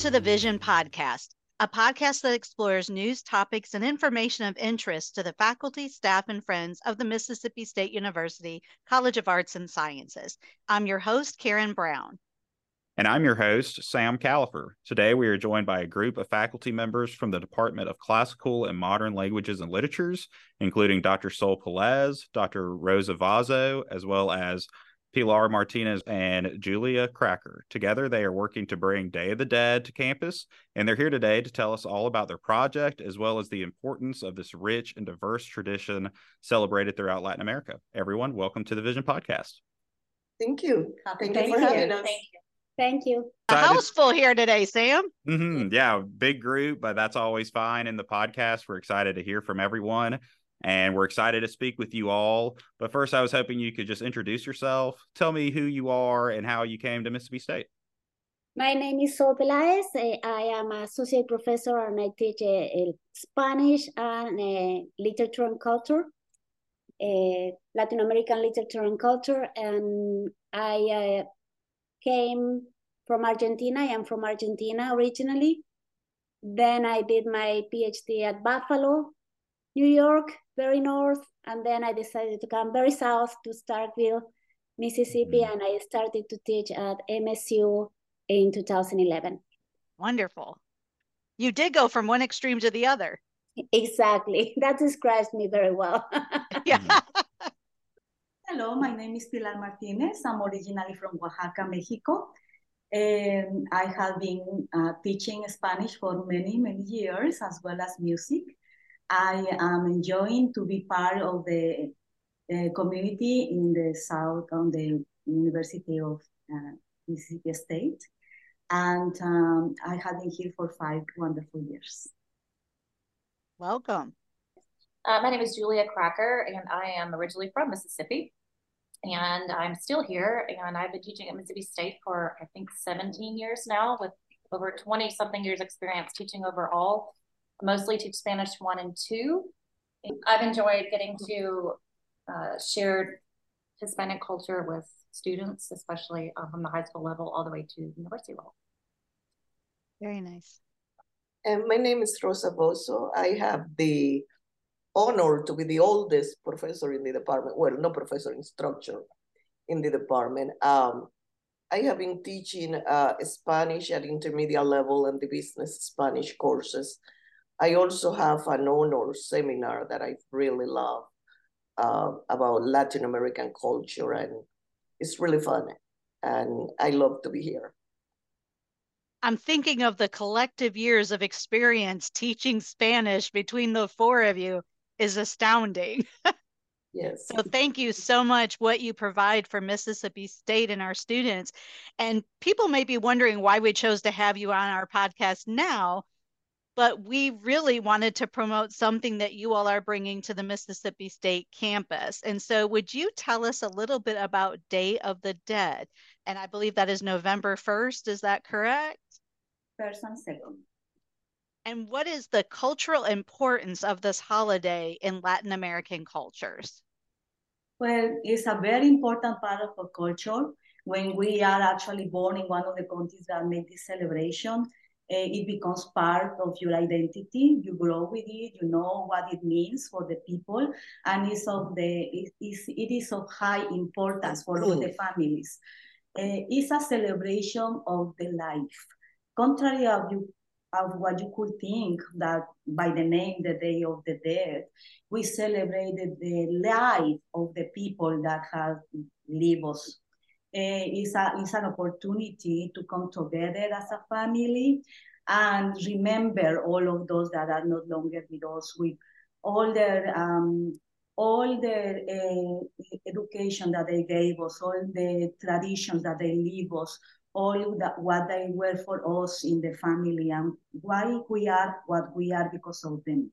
To the Vision Podcast, a podcast that explores news, topics, and information of interest to the faculty, staff, and friends of the Mississippi State University College of Arts and Sciences. I'm your host, Karen Brown. And I'm your host, Sam Califer. Today, we are joined by a group of faculty members from the Department of Classical and Modern Languages and Literatures, including Dr. Sol Pelaez, Dr. Rosa Vozzo, as well as Pilar Martinez and Julia Kraker. Together, they are working to bring Day of the Dead to campus, and they're here today to tell us all about their project as well as the importance of this rich and diverse tradition celebrated throughout Latin America. Everyone, welcome to the Vision Podcast. Thank you. Thank, Thank you for having us. Thank you. Thank you. A house full here today, Sam. Mm-hmm. Yeah, big group, but that's always fine in the podcast. We're excited to hear from everyone and we're excited to speak with you all. But first, I was hoping you could just introduce yourself, tell me who you are and how you came to Mississippi State. My name is Sol Pelaez. I am associate professor and I teach uh, Spanish and uh, literature and culture, uh, Latin American literature and culture. And I came from Argentina. I am from Argentina originally. Then I did my PhD at Buffalo, New York, very north. And then I decided to come very south to Starkville, Mississippi. Mm-hmm. And I started to teach at MSU in 2011. Wonderful. You did go from one extreme to the other. Exactly. That describes me very well. yeah. Hello, my name is Pilar Martinez. I'm originally from Oaxaca, Mexico. And I have been uh, teaching Spanish for many, many years, as well as music. I am enjoying to be part of the uh, community in the South on the University of uh, Mississippi State. And um, I have been here for five wonderful years. Welcome. Uh, my name is Julia Kraker, and I am originally from Mississippi and I'm still here. And I've been teaching at Mississippi State for I think 17 years now, with over 20 something years experience teaching overall. Mostly teach Spanish one and two. I've enjoyed getting to uh, share Hispanic culture with students, especially uh, from the high school level all the way to university level. Very nice. And my name is Rosa Vozzo. I have the honor to be the oldest professor in the department. Well, no professor, instructor in the department. Um, I have been teaching uh, Spanish at intermediate level and the business Spanish courses. I also have an honor seminar that I really love uh, about Latin American culture, and it's really fun. And I love to be here. I'm thinking of the collective years of experience teaching Spanish between the four of you is astounding. Yes. So thank you so much what you provide for Mississippi State and our students. And people may be wondering why we chose to have you on our podcast now, but we really wanted to promote something that you all are bringing to the Mississippi State campus. And so would you tell us a little bit about Day of the Dead? And I believe that is November 1st, is that correct? First and second. And what is the cultural importance of this holiday in Latin American cultures? Well, it's a very important part of our culture. When we are actually born in one of the countries that make this celebration, it becomes part of your identity. You grow with it. You know what it means for the people, and it's of the it is it is of high importance for all the families. Uh, it's a celebration of the life. Contrary of you of what you could think that by the name the Day of the Dead, we celebrated the life of the people that have lived us. Uh, it's, a, it's an opportunity to come together as a family and remember all of those that are no longer with us with all their um, all the uh, education that they gave us, all the traditions that they leave us, all that what they were for us in the family and why we are what we are because of them.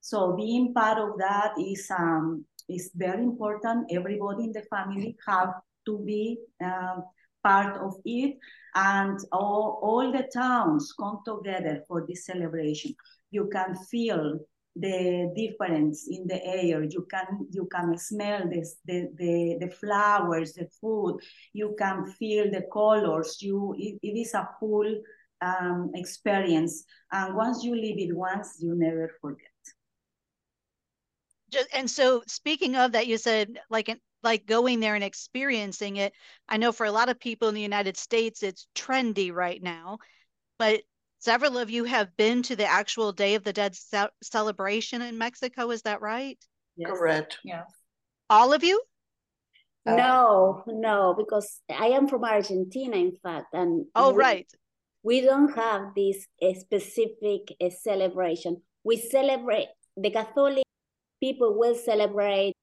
So being part of that is um is very important. Everybody in the family have to be um, part of it, and all, all the towns come together for this celebration. You can feel the difference in the air. You can you can smell this, the, the, the flowers, the food. You can feel the colors. You it, it is a full um, experience. And once you live it once, you never forget. Just, and so speaking of that, you said like like going there and experiencing it. I know for a lot of people in the United States, it's trendy right now, but several of you have been to the actual Day of the Dead ce- celebration in Mexico. Is that right? Yes. Correct. Yes. All of you? Uh, no, no, because I am from Argentina, in fact, and oh, we, right. We don't have this uh, specific uh, celebration. We celebrate the Catholic people will celebrate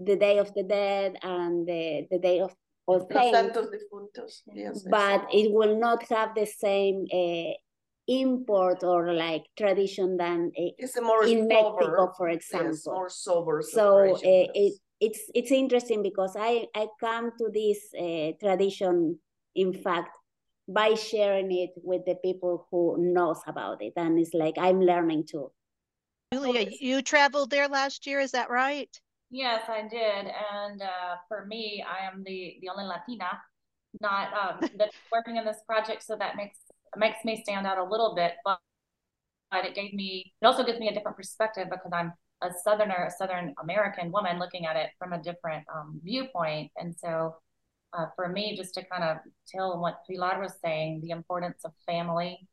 the Day of the Dead and the, the Day of All Saints. Yes, but it will not have the same uh, import or like tradition than uh, it's more in sober. Mexico, for example. Yes, more sober. So uh, it, it's it's interesting because I I come to this uh, tradition, in fact, by sharing it with the people who knows about it, and it's like I'm learning too. Julia, you traveled there last year, is that right? Yes, I did. And uh, for me, I am the the only Latina not um, that's working in this project, so that makes makes me stand out a little bit. But, but it gave me it also gives me a different perspective because I'm a southerner, a southern American woman looking at it from a different um, viewpoint. And so, uh, for me, just to kind of tell what Pilar was saying, the importance of family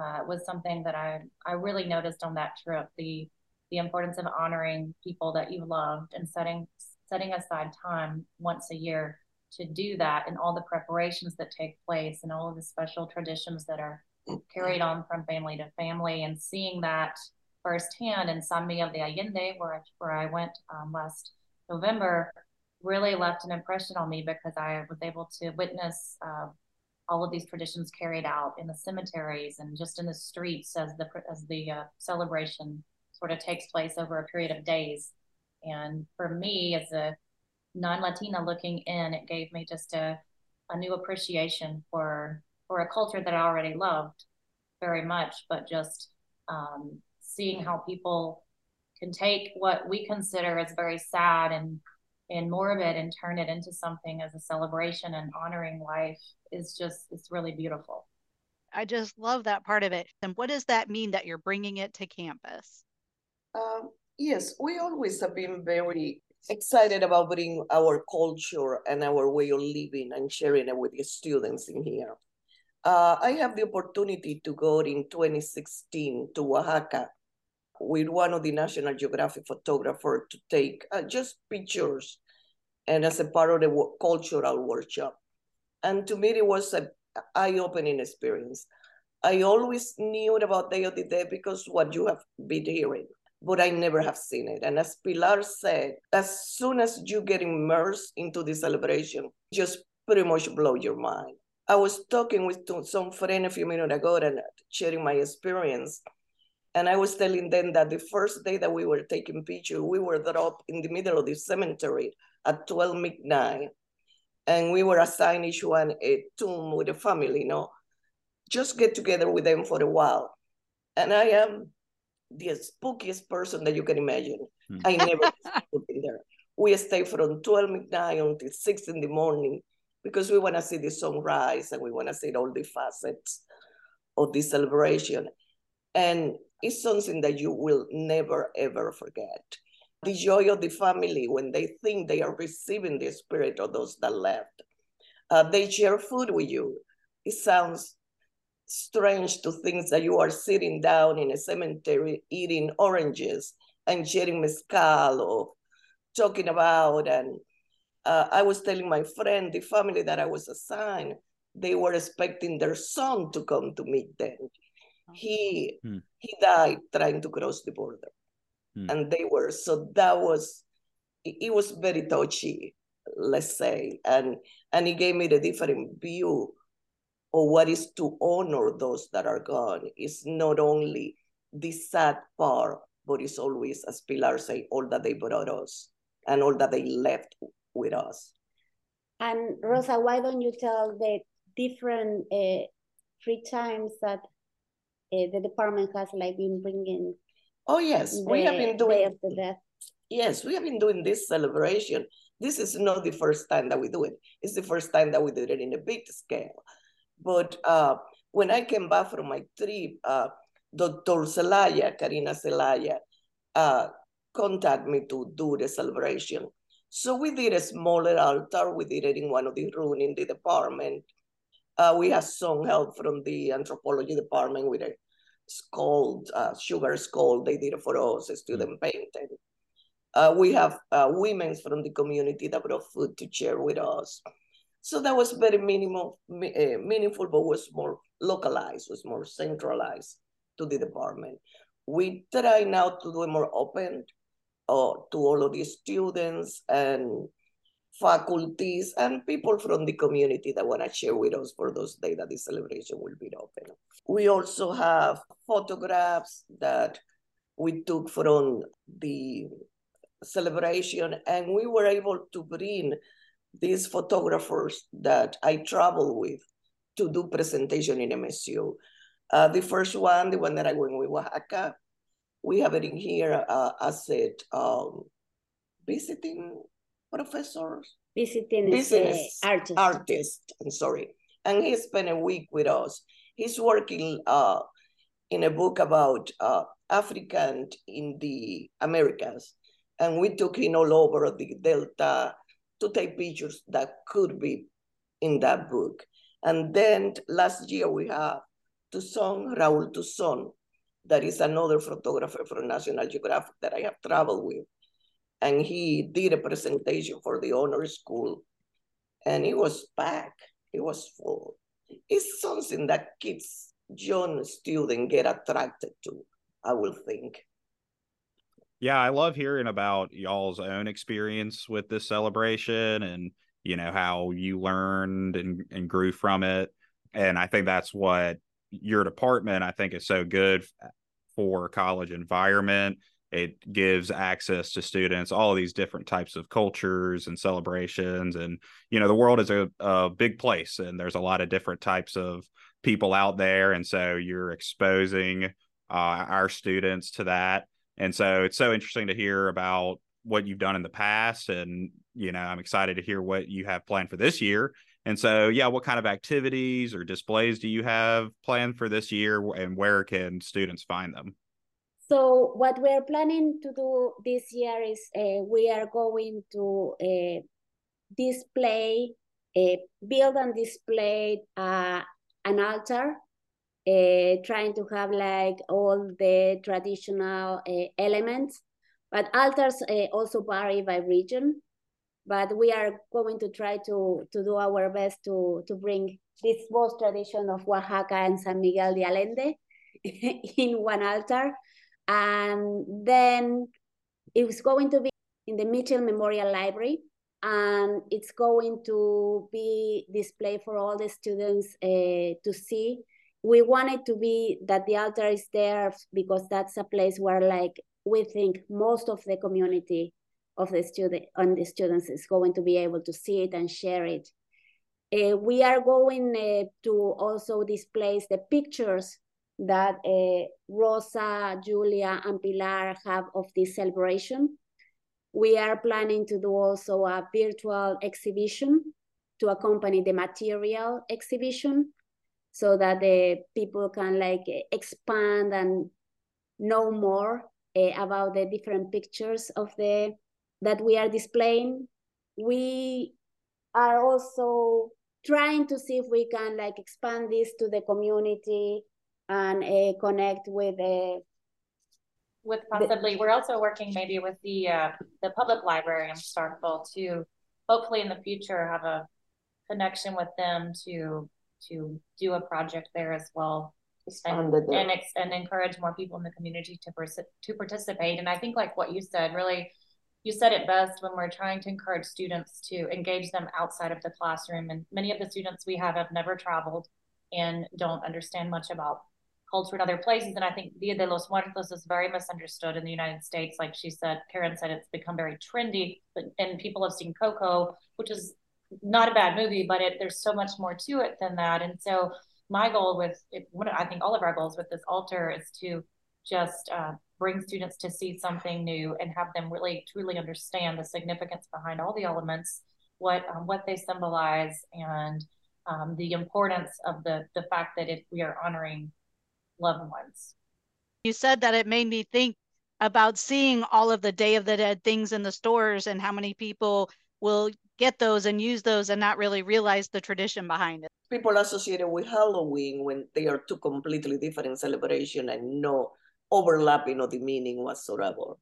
uh, was something that I I really noticed on that trip. The the importance of honoring people that you loved and setting setting aside time once a year to do that and all the preparations that take place and all of the special traditions that are carried on from family to family and seeing that firsthand. In San Miguel de Allende where I, where I went um, last November really left an impression on me because I was able to witness uh, all of these traditions carried out in the cemeteries and just in the streets as the as the uh, celebration sort of takes place over a period of days. And for me, as a non-Latina looking in, it gave me just a a new appreciation for for a culture that I already loved very much, but just um, seeing how people can take what we consider as very sad and and morbid and turn it into something as a celebration and honoring life is just it's really beautiful. I just love that part of it. And what does that mean that you're bringing it to campus um, yes we always have been very excited about bringing our culture and our way of living and sharing it with the students in here uh, i have the opportunity to go in 2016 to oaxaca with one of the National Geographic photographers to take uh, just pictures and as a part of the cultural workshop. And to me, it was an eye-opening experience. I always knew about Day of the Dead because what you have been hearing, but I never have seen it. And as Pilar said, as soon as you get immersed into the celebration, just pretty much blow your mind. I was talking with some friend a few minutes ago and sharing my experience and I was telling them that the first day that we were taking pictures, we were dropped in the middle of the cemetery at 12 midnight. And we were assigned each one a tomb with a family, you know, just get together with them for a while. And I am the spookiest person that you can imagine. Hmm. I never been there. We stay from 12 midnight until 6 in the morning because we want to see the sunrise and we want to see all the facets of the celebration. And it's something that you will never, ever forget. The joy of the family when they think they are receiving the spirit of those that left. Uh, they share food with you. It sounds strange to think that you are sitting down in a cemetery eating oranges and sharing mezcal or talking about. And uh, I was telling my friend, the family that I was assigned, they were expecting their son to come to meet them. He hmm. he died trying to cross the border, hmm. and they were so that was it was very touchy, let's say, and and he gave me the different view of what is to honor those that are gone. is not only the sad part, but it's always, as Pilar say, all that they brought us and all that they left with us. And Rosa, why don't you tell the different uh, free times that uh, the department has like been bringing. Oh yes, we have been doing. Day of the death. Yes, we have been doing this celebration. This is not the first time that we do it. It's the first time that we do it in a big scale. But uh, When I came back from my trip, uh, Dr. Zelaya, Karina Zelaya, uh, contacted me to do the celebration. So we did a smaller altar. We did it in one of the rooms in the department. Uh, we had some help from the anthropology department with a skull, uh, sugar skull. They did it for us, a student painted. Uh, we have uh, women from the community that brought food to share with us. So that was very minimal, uh, meaningful, but was more localized, was more centralized to the department. We try now to do more open uh, to all of the students and faculties and people from the community that want to share with us for those days that the celebration will be open. We also have photographs that we took from the celebration and we were able to bring these photographers that I travel with to do presentation in MSU. Uh, the first one, the one that I went with Oaxaca, we have it in here uh, as it um, visiting professors. Visiting business uh, artist. Artist, I'm sorry. And he spent a week with us. He's working uh, in a book about uh, African in the Americas. And we took him all over the Delta to take pictures that could be in that book. And then last year we have Toussaint, Raul Toussaint, that is another photographer from National Geographic that I have traveled with. And he did a presentation for the honor school. And he was packed, he was full. It's something that kids, young students get attracted to, I will think. Yeah, I love hearing about y'all's own experience with this celebration and you know how you learned and, and grew from it. And I think that's what your department I think is so good for college environment. It gives access to students all these different types of cultures and celebrations. And, you know, the world is a, a big place and there's a lot of different types of people out there. And so you're exposing uh, our students to that and so it's so interesting to hear about what you've done in the past. And, you know, I'm excited to hear what you have planned for this year. And so, yeah, what kind of activities or displays do you have planned for this year and where can students find them? So, what we're planning to do this year is uh, we are going to uh, display, uh, build and display uh, an altar uh, trying to have like all the traditional uh, elements. But altars uh, also vary by region. But we are going to try to, to do our best to, to bring this both tradition of Oaxaca and San Miguel de Allende in one altar. And then it's going to be in the Mitchell Memorial Library and it's going to be displayed for all the students uh, to see we wanted to be that the altar is there because that's a place where like we think most of the community of the student and the students is going to be able to see it and share it. Uh, we are going uh, to also display the pictures that uh, Rosa, Julia, and Pilar have of this celebration. We are planning to do also a virtual exhibition to accompany the material exhibition so that the people can like expand and know more uh, about the different pictures of the that we are displaying. We are also trying to see if we can like expand this to the community and uh, connect with uh, with possibly the, we're also working maybe with the uh, the public library in Starkville to hopefully in the future have a connection with them to to do a project there as well and, and, and encourage more people in the community to to participate. And I think like what you said, really, you said it best when we're trying to encourage students to engage them outside of the classroom. And many of the students we have have never traveled and don't understand much about culture in other places. And I think Dia de los Muertos is very misunderstood in the United States. Like she said, Karen said it's become very trendy, but and people have seen Coco, which is not a bad movie, but it, there's so much more to it than that. And so my goal with it, what I think all of our goals with this altar is to just uh, bring students to see something new and have them really truly understand the significance behind all the elements, what um, what they symbolize, and um, the importance of the the fact that it, we are honoring loved ones. You said that it made me think about seeing all of the Day of the Dead things in the stores and how many people will get those and use those and not really realize the tradition behind it. People associated with Halloween when they are two completely different celebration and no overlapping of the meaning whatsoever.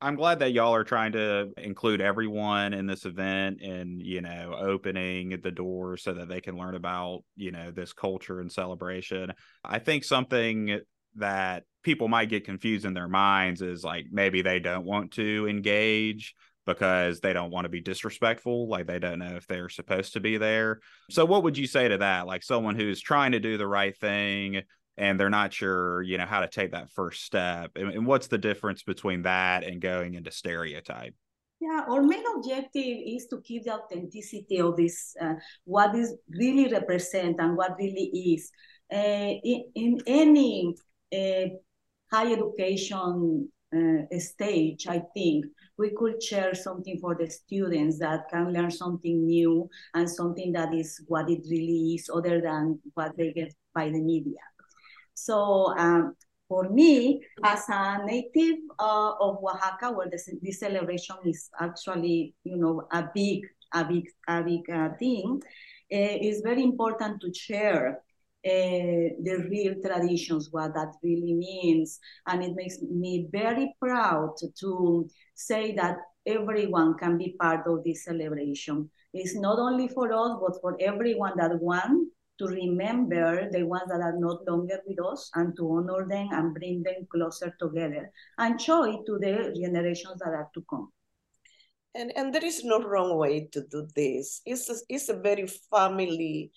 I'm glad that y'all are trying to include everyone in this event and, you know, opening the doors so that they can learn about, you know, this culture and celebration. I think something that people might get confused in their minds is like maybe they don't want to engage because they don't want to be disrespectful like they don't know if they're supposed to be there. So what would you say to that? Like someone who's trying to do the right thing and they're not sure you know how to take that first step and, and what's the difference between that and going into stereotype? Yeah, our main objective is to keep the authenticity of this, uh, what this really represent and what really is. Uh, in, in any uh, high education uh, stage, I think we could share something for the students that can learn something new and something that is what it really is, other than what they get by the media. So um, for me, as a native uh, of Oaxaca, where this, this celebration is actually, you know, a big, a big, a big uh, thing, uh, it's very important to share uh, the real traditions, what that really means. And it makes me very proud to say that everyone can be part of this celebration. It's not only for us, but for everyone that wants to remember the ones that are not longer with us and to honor them and bring them closer together and show it to the generations that are to come. And, and there is no wrong way to do this. It's a, it's a very family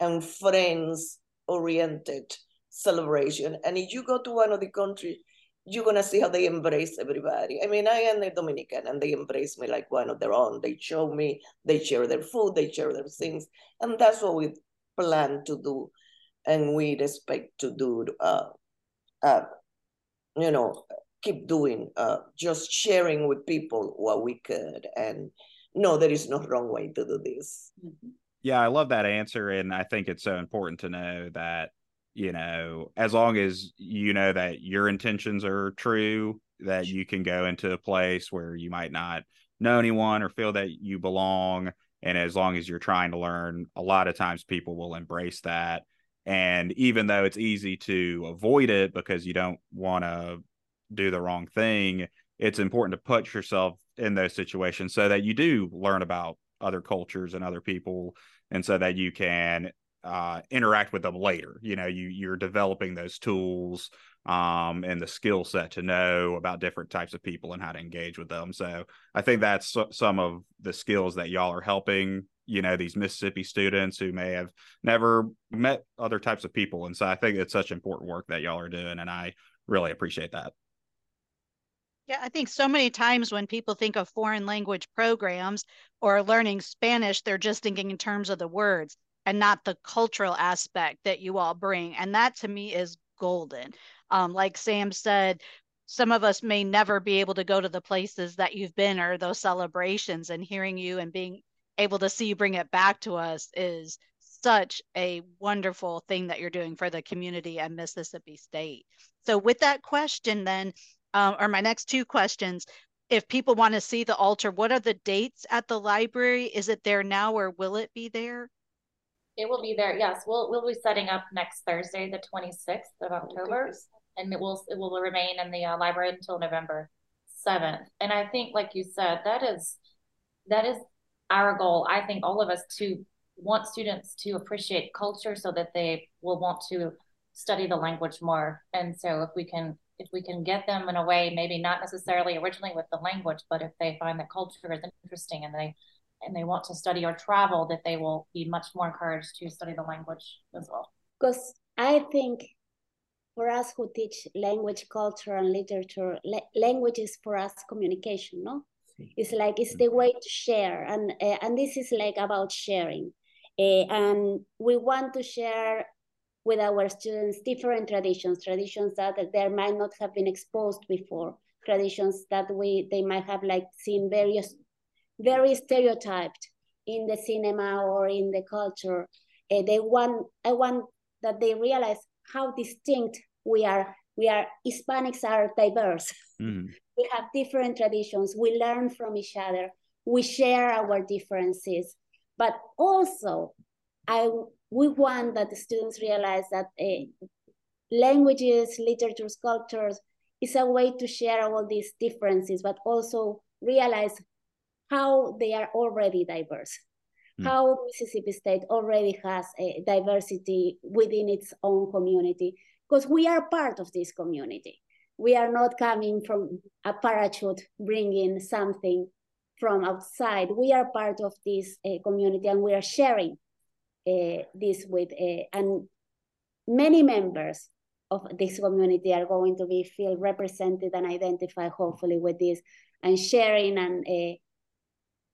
and friends oriented celebration. And if you go to one of the countries, you're gonna see how they embrace everybody. I mean, I am a Dominican and they embrace me like one of their own. They show me, they share their food, they share their things. And that's what we plan to do. And we expect to do, uh, uh, you know, keep doing, uh, just sharing with people what we could. And no, there is no wrong way to do this. Mm-hmm. Yeah, I love that answer. And I think it's so important to know that, you know, as long as you know that your intentions are true, that you can go into a place where you might not know anyone or feel that you belong. And as long as you're trying to learn, a lot of times people will embrace that. And even though it's easy to avoid it because you don't want to do the wrong thing, it's important to put yourself in those situations so that you do learn about other cultures and other people and so that you can uh, interact with them later. You know you you're developing those tools um, and the skill set to know about different types of people and how to engage with them. So i think that's some of the skills that y'all are helping you know these mississippi students who may have never met other types of people. And so i think it's such important work that y'all are doing and i really appreciate that yeah, I think so many times when people think of foreign language programs or learning Spanish, they're just thinking in terms of the words and not the cultural aspect that you all bring. And that to me is golden. Um, like Sam said, some of us may never be able to go to the places that you've been or those celebrations, and hearing you and being able to see you bring it back to us is such a wonderful thing that you're doing for the community and Mississippi State. So, with that question, then, um, or my next two questions. If people want to see the altar, what are the dates at the library? Is it there now or will it be there? It will be there. Yes, we'll we'll be setting up next Thursday, the 26th of October, and it will it will remain in the uh, library until November 7th. And I think, like you said, that is that is our goal. I think all of us to want students to appreciate culture so that they will want to study the language more. And so if we can if we can get them in a way, maybe not necessarily originally with the language, but if they find the culture is interesting and they and they want to study or travel, that they will be much more encouraged to study the language as well. Because I think for us who teach language, culture, and literature, la- language is for us communication, no? It's like it's the way to share, and uh, and this is like about sharing, uh, and we want to share with our students different traditions, traditions that they might not have been exposed before, traditions that we they might have like seen various very stereotyped in the cinema or in the culture. Uh, they want I want that they realize how distinct we are. We are Hispanics are diverse. Mm. We have different traditions. We learn from each other. We share our differences, but also I we want that the students realize that uh, languages, literature, cultures is a way to share all these differences, but also realize how they are already diverse. Mm. How Mississippi State already has a diversity within its own community, because we are part of this community. We are not coming from a parachute bringing something from outside. We are part of this uh, community and we are sharing uh, this with, uh, and many members of this community are going to be feel represented and identified hopefully with this and sharing and uh,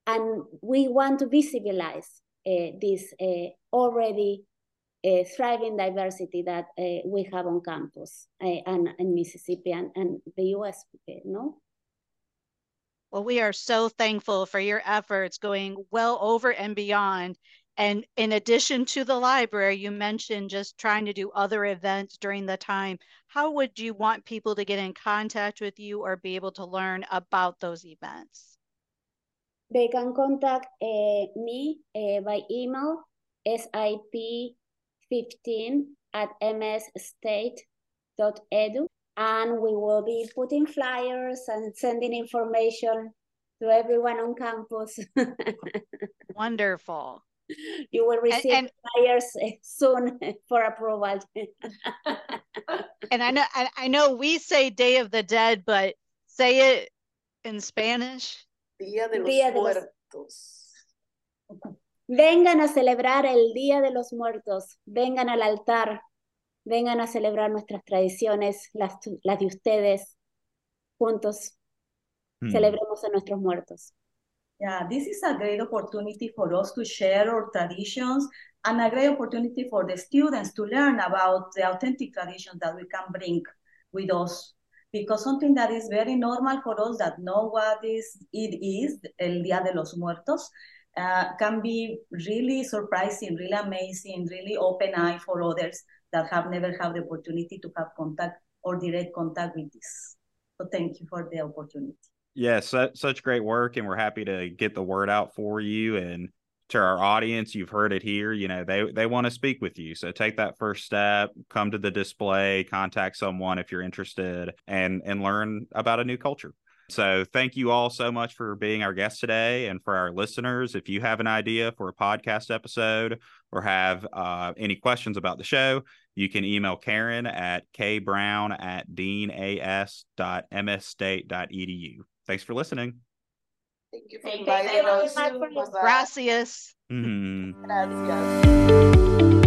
and we want to visibilize uh, this uh, already uh, thriving diversity that we have on campus and in Mississippi and, and the U.S. No. Well, we are so thankful for your efforts going well over and beyond and in addition to the library, you mentioned just trying to do other events during the time. How would you want people to get in contact with you or be able to learn about those events? They can contact uh, me uh, by email, sip15 at msstate.edu. And we will be putting flyers and sending information to everyone on campus. Wonderful. you will receive and, and flyers eh, soon for approval. and I know I know we say Day of the Dead, but say it in Spanish. Día de los Día Muertos. Los... Vengan a celebrar el Día de los Muertos. Vengan al altar. Vengan a celebrar nuestras tradiciones, las, las de ustedes. Juntos. Hmm. Celebremos a nuestros muertos. Yeah, this is a great opportunity for us to share our traditions and a great opportunity for the students to learn about the authentic traditions that we can bring with us. Because something that is very normal for us that know what is it is, El Día de los Muertos, uh, can be really surprising, really amazing, really open eye for others that have never had the opportunity to have contact or direct contact with this. So thank you for the opportunity. Yes, yeah, such great work, and we're happy to get the word out for you and to our audience. You've heard it here. You know they they want to speak with you, so take that first step. Come to the display, contact someone if you're interested, and and learn about a new culture. So thank you all so much for being our guest today, and for our listeners. If you have an idea for a podcast episode or have uh, any questions about the show, you can email Karen at kbrown at deanas.msstate.edu. Thanks for listening. Thank you for inviting us. Gracias. Mm-hmm. Gracias.